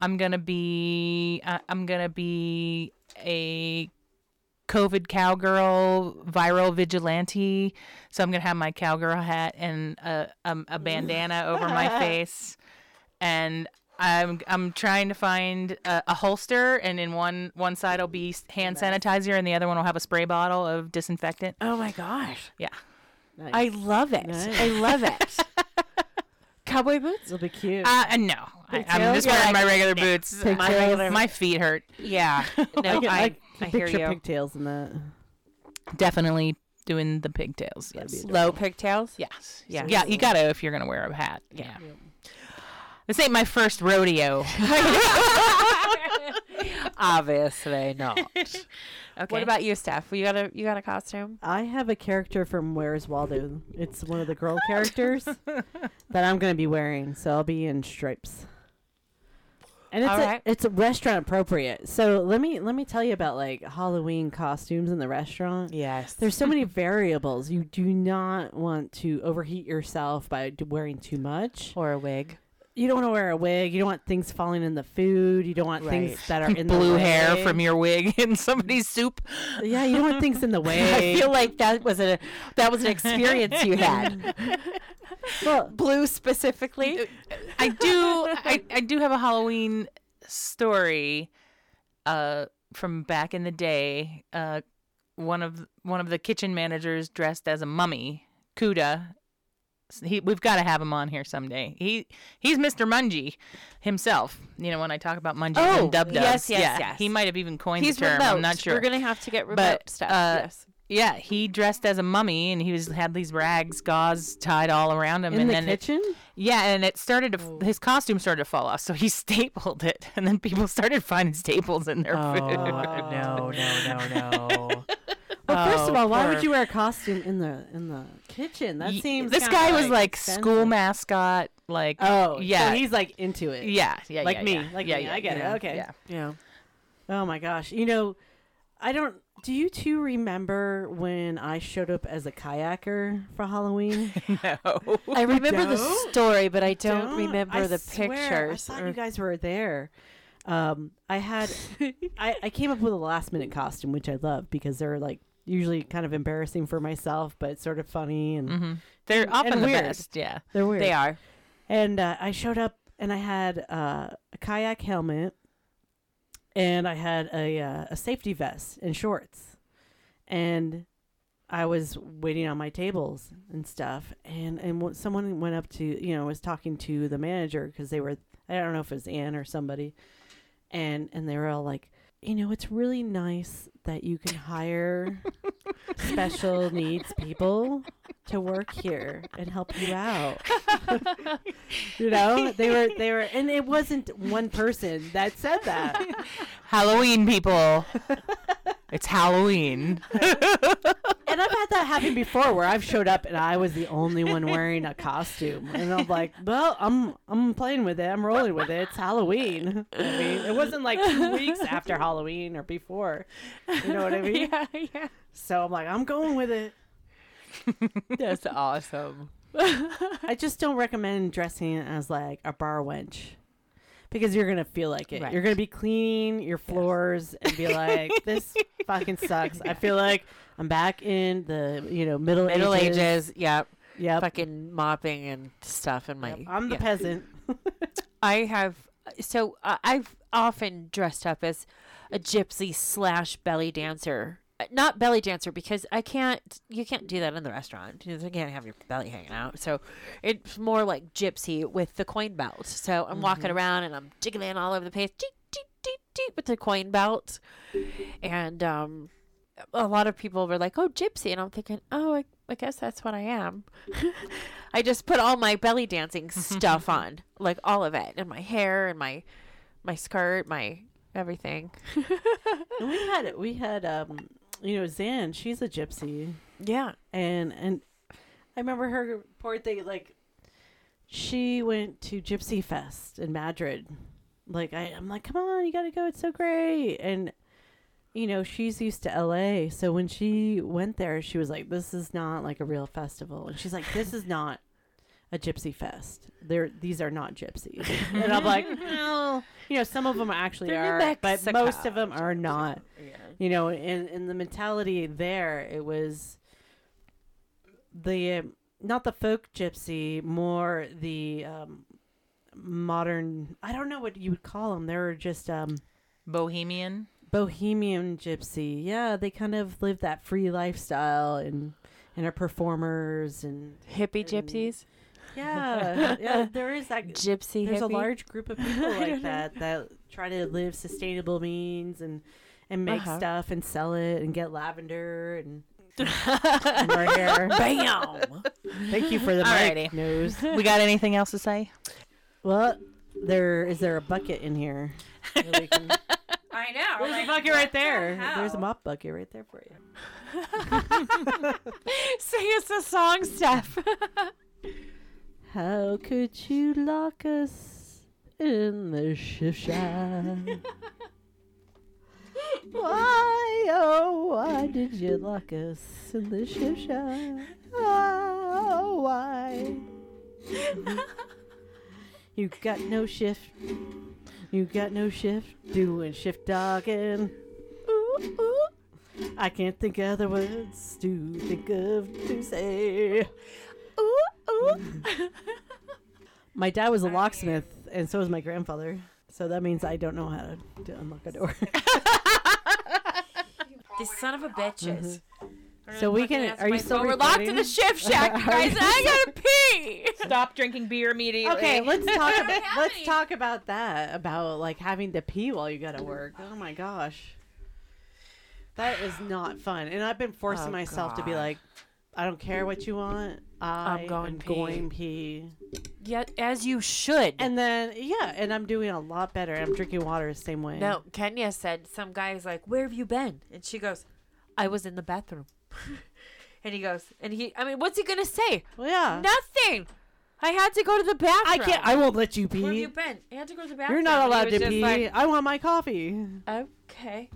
I'm gonna be uh, I'm gonna be a COVID cowgirl viral vigilante. So I'm gonna have my cowgirl hat and a um, a bandana over my face, and I'm I'm trying to find a, a holster, and in one one side will be hand sanitizer, and the other one will have a spray bottle of disinfectant. Oh my gosh. Yeah, Nice. I love it. Nice. I love it. Cowboy boots? It'll be cute. uh, no, I, I'm just wearing like, my regular boots. My regular- My feet hurt. Yeah. No, I can, I, I, I hear you. pigtails in that. Definitely doing the pigtails. Yes. Low pigtails? Yes. Yes. Yeah, you gotta if you're gonna wear a hat. Yeah. This ain't my first rodeo. Obviously not. Okay. What about you, Steph? You got a you got a costume? I have a character from Where's Waldo. It's one of the girl characters that I'm going to be wearing, so I'll be in stripes. And it's All a, right. it's a restaurant appropriate. So let me let me tell you about like Halloween costumes in the restaurant. Yes. There's so many variables. You do not want to overheat yourself by wearing too much. or a wig. You don't want to wear a wig. You don't want things falling in the food. You don't want Right. things that are in the blue hair from your wig in somebody's soup? Yeah, you don't want things in the way. I feel like that was a that was an experience you had. well, Blue specifically. I do I, I do have a Halloween story uh from back in the day. Uh one of one of the kitchen managers dressed as a mummy, Kuda. He, we've got to have him on here someday. He he's Mr. Mungie himself. You know when I talk about Mungie Oh, and Dub Dubs. yes, yes, yeah, yes. He might have even coined He's the term. remote. I'm not sure. We're gonna have to get remote But, stuff. uh, yes. Yeah, he dressed as a mummy and he was had these rags, gauze tied all around him, in and the then it- kitchen. yeah, and it started to f- his costume started to fall off, so he stapled it, and then people started finding staples in their food. Oh, no, no, no, no. Well, first of Oh, all, why would you wear a costume in the in the kitchen? That seems this kinda, guy was like expensive. school mascot, like Oh, yeah, So he's like into it. yeah, yeah, like yeah, me, yeah. like yeah, me. yeah, I get it. Okay. yeah. Yeah. Oh my gosh. You know, I don't. Do you two remember when I showed up as a kayaker for Halloween? No, I remember the don't? story, but I don't, Don't? remember I the swear, pictures. I thought or- you guys were there. Um, I had, I, I came up with a last minute costume, which I love because they're like usually kind of embarrassing for myself, but sort of funny and hmm they're And- often and the weird. best. Yeah, they're weird. They are. And uh, I showed up and I had uh, a kayak helmet and I had a uh, a safety vest and shorts. And I was waiting on my tables and stuff and and w- someone went up to, you know, was talking to the manager cuz they were I don't know if it was Ann or somebody. And and they were all like, "You know, it's really nice that you can hire special needs people to work here and help you out." you know they were they were and it wasn't one person that said that Halloween people. it's Halloween. and i've had that happen before where i've showed up and i was the only one wearing a costume. And i'm like well i'm i'm playing with it. I'm rolling with it. It's halloween. I mean it wasn't like two weeks after halloween or before. You know what i mean? Yeah, yeah. so i'm like i'm going with it. That's awesome. i just don't recommend dressing as like a bar wench because you're gonna feel like it. Right. You're gonna be cleaning your floors and be like, "This fucking sucks." I feel like I'm back in the you know middle Middle ages. ages. Yep. Yep. Fucking mopping and stuff in my. Yep. I'm the yeah. peasant. I have so uh, I've often dressed up as a gypsy slash belly dancer. Uh, Not belly dancer because I can't. You can't do that in the restaurant. You can't have your belly hanging out. So it's more like gypsy with the coin belt. So I'm walking around and I'm jiggling all over the place, deet, deet, deet, deet, with the coin belt. And um, a lot of people were like, "Oh, gypsy," and I'm thinking, "Oh, I, I guess that's what I am." I just put all my belly dancing stuff on, like all of it, and my hair and my my skirt, my everything. And we had we had um you know Zan, she's a gypsy. Yeah. and and I remember her poor thing like she went to Gypsy Fest in Madrid. Like I, I'm like, come on, you gotta go. It's so great. And you know, she's used to LA, so when she went there, she was like, this is not like a real festival. And she's like, this is not a Gypsy Fest. They're these are not gypsies. and I'm like, no. You know, some of them actually They're are, but most of them are not you know in in the mentality there it was the um, not the folk gypsy more the um modern i don't know what you would call them They're just um Bohemian. bohemian gypsy yeah they kind of live that free lifestyle and and are performers and Hippie And- gypsies. yeah yeah there is that Gypsy there's a large group of people like that that try to live sustainable means and and make Uh-huh. stuff and sell it and get lavender and, and our hair. Bam. Thank you for the Alrighty. mic nose. We got anything else to say? Well, there is there a bucket in here? can- I know. There's a bucket right there. There's a mop bucket right there for you. Sing us a song, Steph. How could you lock us in the shift shack? Why, oh, why did you lock us in the shift shack? Oh, why? you got no shift. You got no shift doing shift dogging. Ooh, ooh. I can't think of other words to think of to say. Ooh, ooh. my dad was a locksmith, and so was my grandfather. So that means I don't know how to unlock a door. These son of a bitches. Mm-hmm. so we can. Are you still We're locked in the shift shack, you guys. I gotta pee. Stop drinking beer immediately. Okay, let's talk about let's any. talk about that about like having to pee while you gotta work. Oh my gosh, that is not fun. And I've been forcing Oh, myself to be like, I don't care what you want. i'm going am pee." going pee. Yeah, as you should. And then yeah, and I'm doing a lot better. I'm drinking water the same way. no, Kenya said some guy's like, "Where have you been?" And she goes, "I was in the bathroom." and he goes, and he, I mean, what's he gonna say? Well, yeah. Nothing. I had to go to the bathroom. I can't. I won't let you pee. Where have you been? I had to go to the bathroom. You're not allowed to pee. like, I want my coffee. okay.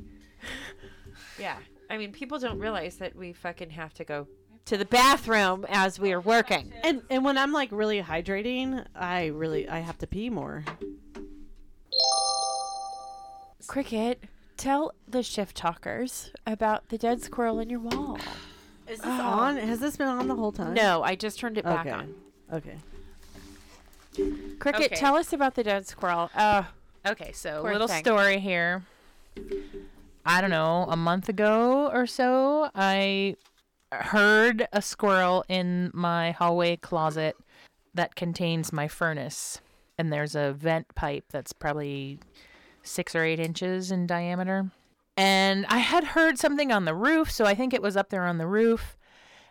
yeah. I mean, people don't realize that we fucking have to go to the bathroom as we are working. And and when I'm like really hydrating, I really I have to pee more. Cricket, tell the shift talkers about the dead squirrel in your wall. Is this on? Has this been on the whole time? No, I just turned it back Okay. on. Okay. Cricket, Okay. tell us about the dead squirrel. Uh, Okay, so Poor little thing. story here. I don't know, a month ago or so, I heard a squirrel in my hallway closet that contains my furnace. And there's a vent pipe that's probably six or eight inches in diameter. And I had heard something on the roof, so I think it was up there on the roof.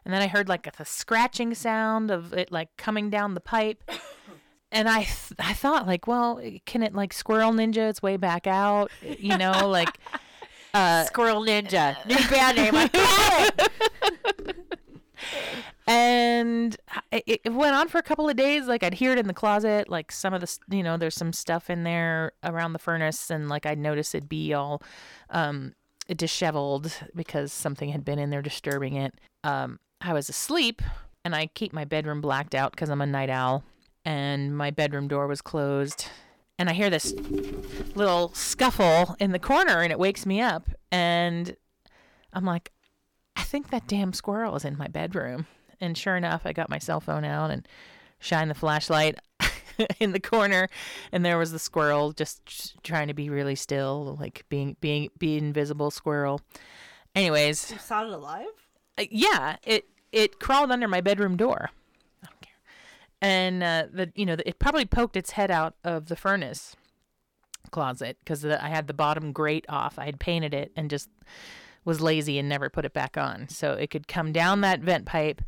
And then I heard like a scratching sound of it like coming down the pipe and I th- I thought like, well, can it like squirrel ninja its way back out? You know, like uh Squirrel Ninja. New band name. I got it. and it, it went on for a couple of days like I'd hear it in the closet, like some of the you know, there's some stuff in there around the furnace and like I'd notice it'd be all um disheveled because something had been in there disturbing it. Um I was asleep and I keep my bedroom blacked out because I'm a night owl and my bedroom door was closed and I hear this little scuffle in the corner and it wakes me up and I'm like I think that damn squirrel is in my bedroom and sure enough I got my cell phone out and shined the flashlight in the corner and there was the squirrel just trying to be really still like being being be invisible squirrel anyways You saw it alive? uh, yeah, it it crawled under my bedroom door. I don't care. And uh, the you know the, it probably poked its head out of the furnace closet because I had the bottom grate off. I had painted it and just was lazy and never put it back on. So it could come down that vent pipe,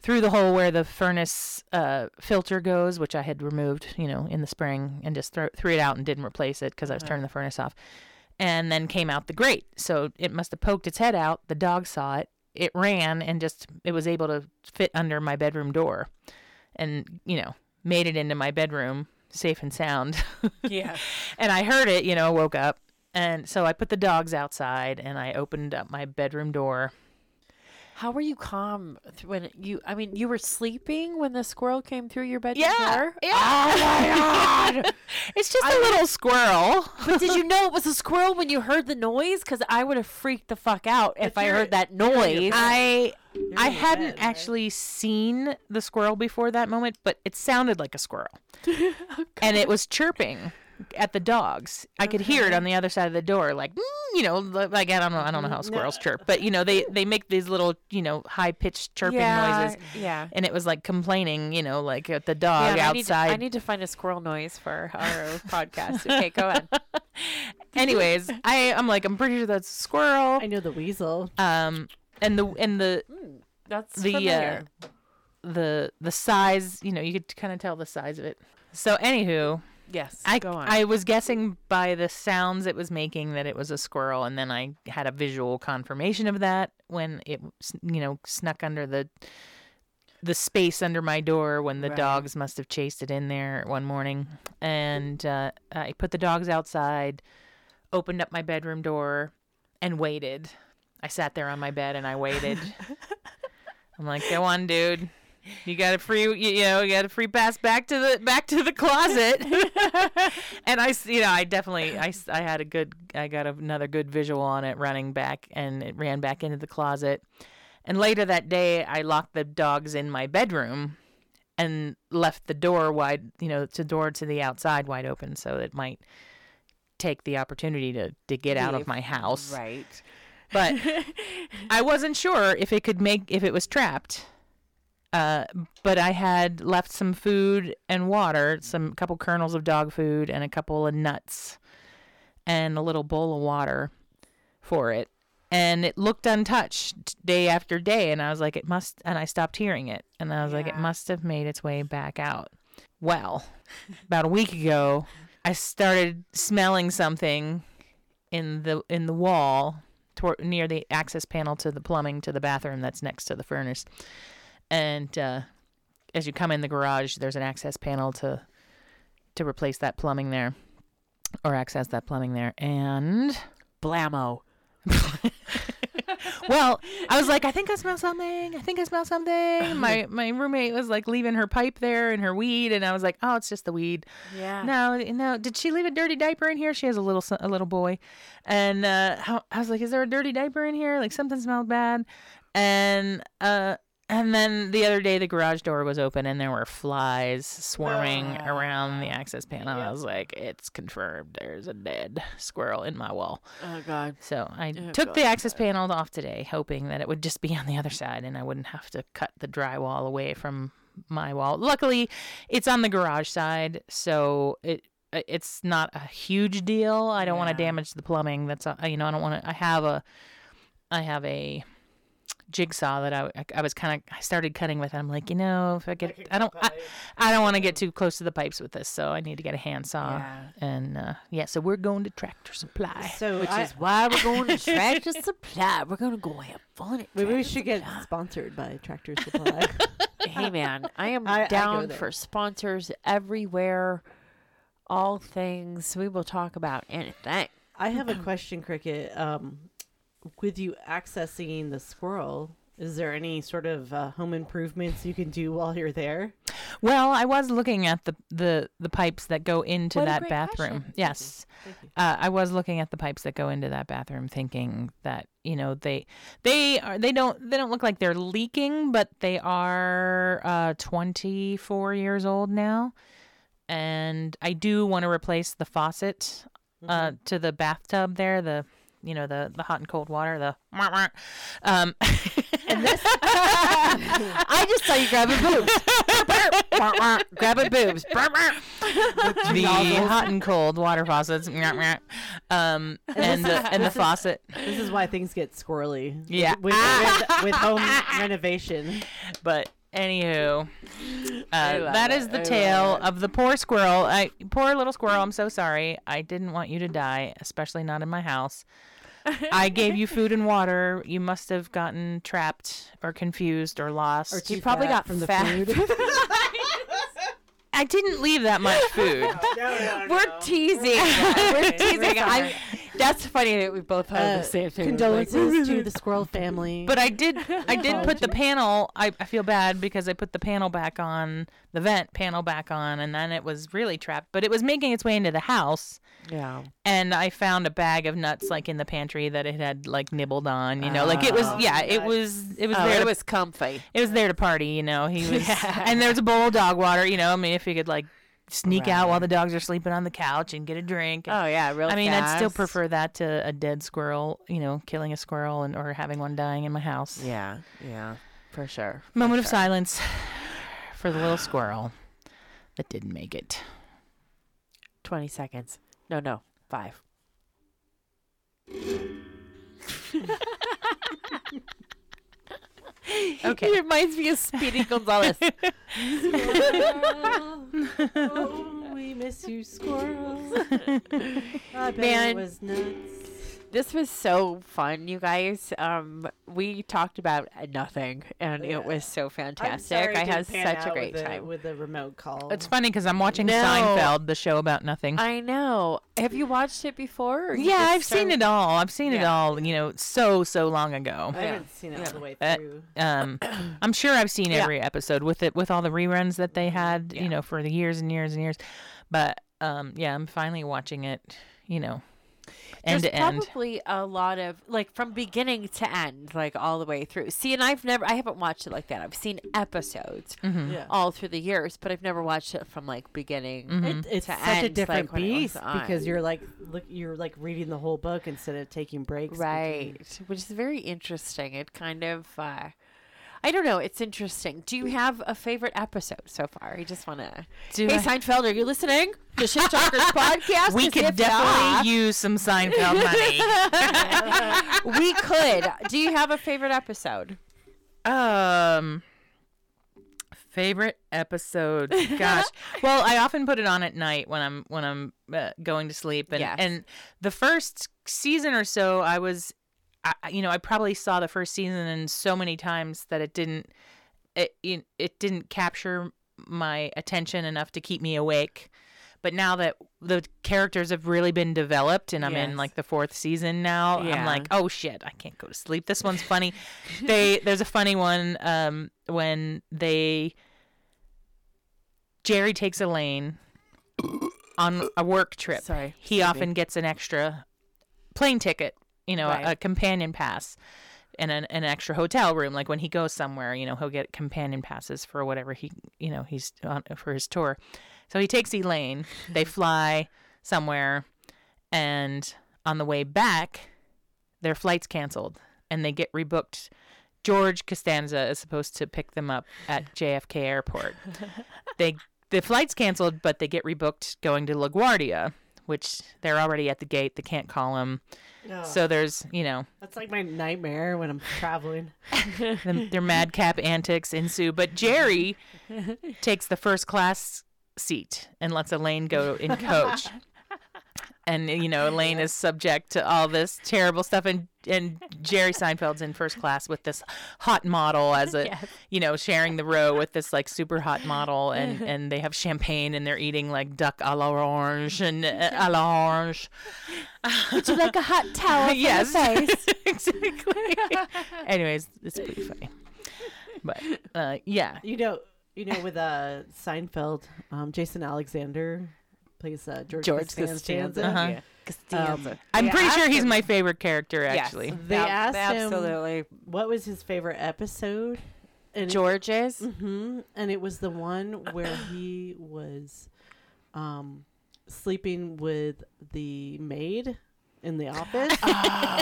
through the hole where the furnace uh, filter goes, which I had removed, you know, in the spring, and just threw it out and didn't replace it because I was turning the furnace off. And then came out the grate, so it must have poked its head out. The dog saw it. It ran and just it was able to fit under my bedroom door, and you know made it into my bedroom safe and sound. Yeah. and I heard it, you know, woke up. And so I put the dogs outside and I opened up my bedroom door. How were you calm when you? I mean, you were sleeping when the squirrel came through your bedroom Yeah, door. yeah. Oh my god! It's just a little squirrel. but did you know it was a squirrel when you heard the noise? Because I would have freaked the fuck out if I heard that you're in your noise. I I hadn't bed, right? actually seen the squirrel before that moment, but it sounded like a squirrel. and it was chirping at the dogs. I could hear it on the other side of the door, like "Mm," you know, like I don't know, I don't know how squirrels chirp, but you know, they they make these little, you know, high pitched chirping yeah, noises. Yeah. And it was like complaining, you know, like at the dog and I need, to, outside. I need to find a squirrel noise for our podcast. Okay, go ahead. Anyways, I I'm like I'm pretty sure that's a squirrel. I know the weasel. Um, and the and the That's the familiar. uh, the the size, you know, you could kind of tell the size of it. So anywho, yes, I go on. I was guessing by the sounds it was making that it was a squirrel, and then I had a visual confirmation of that when it you know snuck under the the space under my door when the Right. dogs must have chased it in there one morning, and uh, I put the dogs outside, opened up my bedroom door, and waited. I sat there on my bed and I waited. I'm like, go on, dude. You got a free, you, you know, you got a free pass back to the back to the closet. and I, you know, I definitely, I, I had a good, I got another good visual on it running back, and it ran back into the closet. And later that day, I locked the dogs in my bedroom and left the door wide, you know, the door to the outside wide open, so it might take the opportunity to to get out of my house right. but I wasn't sure if it could make if it was trapped. Uh, but I had left some food and water, some couple kernels of dog food and a couple of nuts, and a little bowl of water for it. And it looked untouched day after day, and I was like, it must. And I stopped hearing it, and I was like, it must have made its way back out. Well, about a week ago, I started smelling something in the in the wall toward, near the access panel to the plumbing to the bathroom that's next to the furnace. And uh, as you come in the garage, there's an access panel to to replace that plumbing there or access that plumbing there. And Blammo. well, I was like, I think I smell something. I think I smell something. My my roommate was like leaving her pipe there and her weed, and I was like, oh, it's just the weed. Yeah. No, no. Did she leave a dirty diaper in here? She has a little a little boy, and uh, I was like, "Is there a dirty diaper in here? Like something smelled bad." And uh, and then the other day, the garage door was open, and there were flies swarming around the access panel. I was like, "It's confirmed. There's a dead squirrel in my wall." Oh God. So I Oh, took the God. access panel off today, hoping that it would just be on the other side, and I wouldn't have to cut the drywall away from my wall. Luckily, it's on the garage side, so it uh, it's not a huge deal. I don't want to damage the plumbing. That's uh, you know I don't want to. I have a I have a jigsaw that I, I, I was kind of I started cutting with. I'm like, you know, if I get I don't I, I don't want to get too close to the pipes with this, so I need to get a handsaw. Yeah. And uh, yeah, so we're going to Tractor Supply. So Which I- is why we're going to Tractor Supply. We're going to go have fun at maybe we should get sponsored by Tractor Supply. hey man, I am I- I down there. for sponsors everywhere. All things. We will talk about anything. I have a question, Cricket. Um, with you accessing the squirrel, is there any sort of uh, home improvements you can do while you're there? Well, I was looking at the the, the pipes that go into What that bathroom. question. Yes. Thank you. Uh, I was looking at the pipes that go into that bathroom, thinking that you know they they are they don't they don't look like they're leaking, but they are uh, 24 years old now, and I do want to replace the faucet uh, to the bathtub there. The you know the the hot and cold water. The um, and this I just saw you grabbing boobs. grabbing boobs. the hot and cold water faucets, um, and the and the faucet. This is why things get squirrely. Yeah. With, with, with home renovation. But Anywho, uh, love that it. is the tale of the poor squirrel. I poor little squirrel. I'm so sorry. I didn't want you to die, especially not in my house. I gave you food and water. You must have gotten trapped or confused or lost. Or You probably got from the fat. food. I didn't leave that much food. We're teasing. We're teasing. I'm, that's funny that we both have Uh, the same thing. Condolences to the squirrel family. But I did I did put the panel I, I feel bad because I put the panel back on the vent panel back on and then it was really trapped. But it was making its way into the house yeah. and I found a bag of nuts like in the pantry that it had like nibbled on, you know. like it was oh, yeah, it was it was Oh, there it to, was comfy. it was there to party, you know. He was yeah. and there was a bowl of dog water, you know. I mean if you could like sneak out while the dogs are sleeping on the couch and get a drink. Oh yeah, real I mean, I'd still prefer that to a dead squirrel, you know, killing a squirrel and or having one dying in my house. Yeah, yeah, for sure. for Moment of silence for the little squirrel that didn't make it. Twenty seconds. No, no, five. Okay. It reminds me of Speedy Gonzales. oh, we miss you, squirrels. I bet Man. it was nuts. This was so fun, you guys. Um, we talked about nothing, and Yeah. it was so fantastic. I had such a great with the, time. with the remote call. It's funny because I'm watching No. Seinfeld, the show about nothing. I know. Have you watched it before? yeah, I've seen it all. I've seen it all, you know, so, so long ago. I Yeah. haven't seen it all the way Uh. Um, I'm sure I've seen Yeah. every episode with it, with all the reruns that they had, Yeah. you know, for the years and years and years. But um, yeah, I'm finally watching it, you know, end There's to end. probably a lot of like from beginning to end, like all the way through. See, and I've never, I haven't watched it like that. I've seen episodes Mhm. Yeah. all through the years, but I've never watched it from like beginning. Mhm. It, it's to such a different like, when it was beast because you're like look you're like reading the whole book instead of taking breaks. between- Right, which is very interesting. It kind of, uh, I don't know, it's interesting. Do you have a favorite episode so far? I just want to. Do Hey, I- Seinfeld, are you listening? The Shit Talkers podcast. We could definitely not- use some Seinfeld money. we could. Do you have a favorite episode? Um, favorite episode. Gosh, well, I often put it on at night when I'm when I'm uh, going to sleep, and Yes. and the first season or so, I was, I, you know, I probably saw the first season and so many times that it didn't, it it, it didn't capture my attention enough to keep me awake. But now that the characters have really been developed and I'm in like the fourth season now, Yeah. I'm like, oh shit, I can't go to sleep. This one's funny. they there's a funny one um, when they Jerry takes Elaine on a work trip. Sorry, He often gets an extra plane ticket, you know, Right. a, a companion pass and an, an extra hotel room. Like when he goes somewhere, you know, he'll get companion passes for whatever he, you know, he's on for his tour. So he takes Elaine. They mm-hmm. fly somewhere, and on the way back, their flight's canceled, and they get rebooked. George Costanza is supposed to pick them up at JFK Airport. they the flight's canceled, but they get rebooked going to LaGuardia, which they're already at the gate. They can't call him. Oh, So there's, you know, that's like my nightmare when I'm traveling. them, their madcap antics ensue. But Jerry takes the first class seat and lets Elaine go in coach. And you know, Elaine is subject to all this terrible stuff, and and Jerry Seinfeld's in first class with this hot model as a, you know, sharing the row with this like super hot model, and and they have champagne and they're eating like duck à l'orange and uh, à l'orange. Would you like a hot towel for yes, face? exactly. Anyways, it's pretty funny. But uh, yeah, You know, you know, with uh Seinfeld, um, Jason Alexander plays uh, George, George Costanza. Costanza. Uh-huh. Yeah. Costanza. I'm pretty sure he's him- my favorite character. Yes. Actually, They Ab- asked him absolutely what was his favorite episode, and George's. hmm and it was the one where he was um, sleeping with the maid in the office.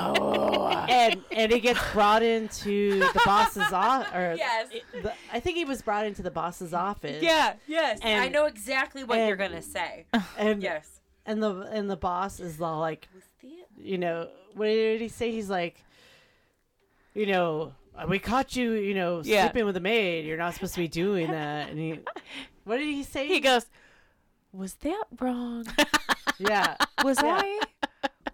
Oh. and and he gets brought into the boss's office. Yes. the, I think he was brought into the boss's office. Yeah, yes. And- I know exactly what and- you're gonna say. and yes. and the and the boss is all like, you know, what did he say? He's like, you know, "Uh, we caught you, you know, Yeah. sleeping with a maid. You're not supposed to be doing that. And he, what did he say? He goes, "Was that wrong? yeah. Was Yeah. I?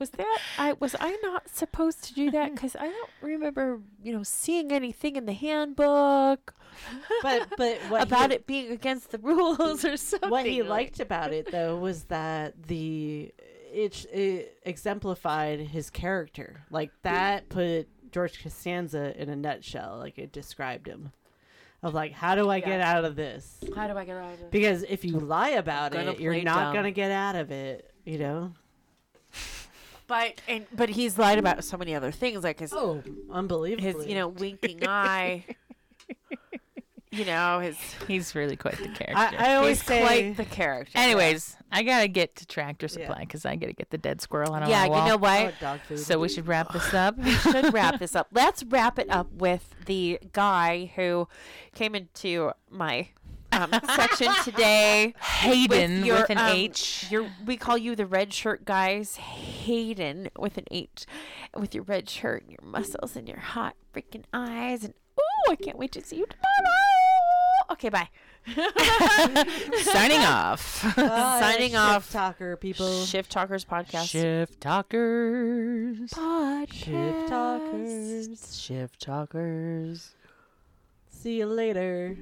Was that I? Was I not supposed to do that? Mm-hmm. Because I don't remember, you know, seeing anything in the handbook But but what about he, it being against the rules or something. what he like- liked about it though was that the it, it exemplified his character. Like that mm. put George Costanza in a nutshell. Like it described him. Of like, how do I get out of this? How do I get out of it? Because if you lie about it, you're not dumb. gonna get out of it. You know. But and but he's lied about so many other things, like his Oh, unbelievable. his you know winking eye. you know his. He's really quite the character. I, I always He's say. quite the character. Anyways, I gotta get to Tractor Supply because I gotta get the dead squirrel on yeah, my you know I what? want dog food. So we should wrap this up. we should wrap this up. Let's wrap it up with the guy who came into my um, section today. Hayden your, with an um, H. Your, we call you the red shirt guys. Hayden with an H, with your red shirt and your muscles and your hot freaking eyes. And oh, I can't wait to see you tomorrow. Okay, bye. Signing off. Bye, signing shift off. Talker people. Shift Talkers podcast. Shift talkers. Podcast. Shift talkers. Shift talkers. See you later.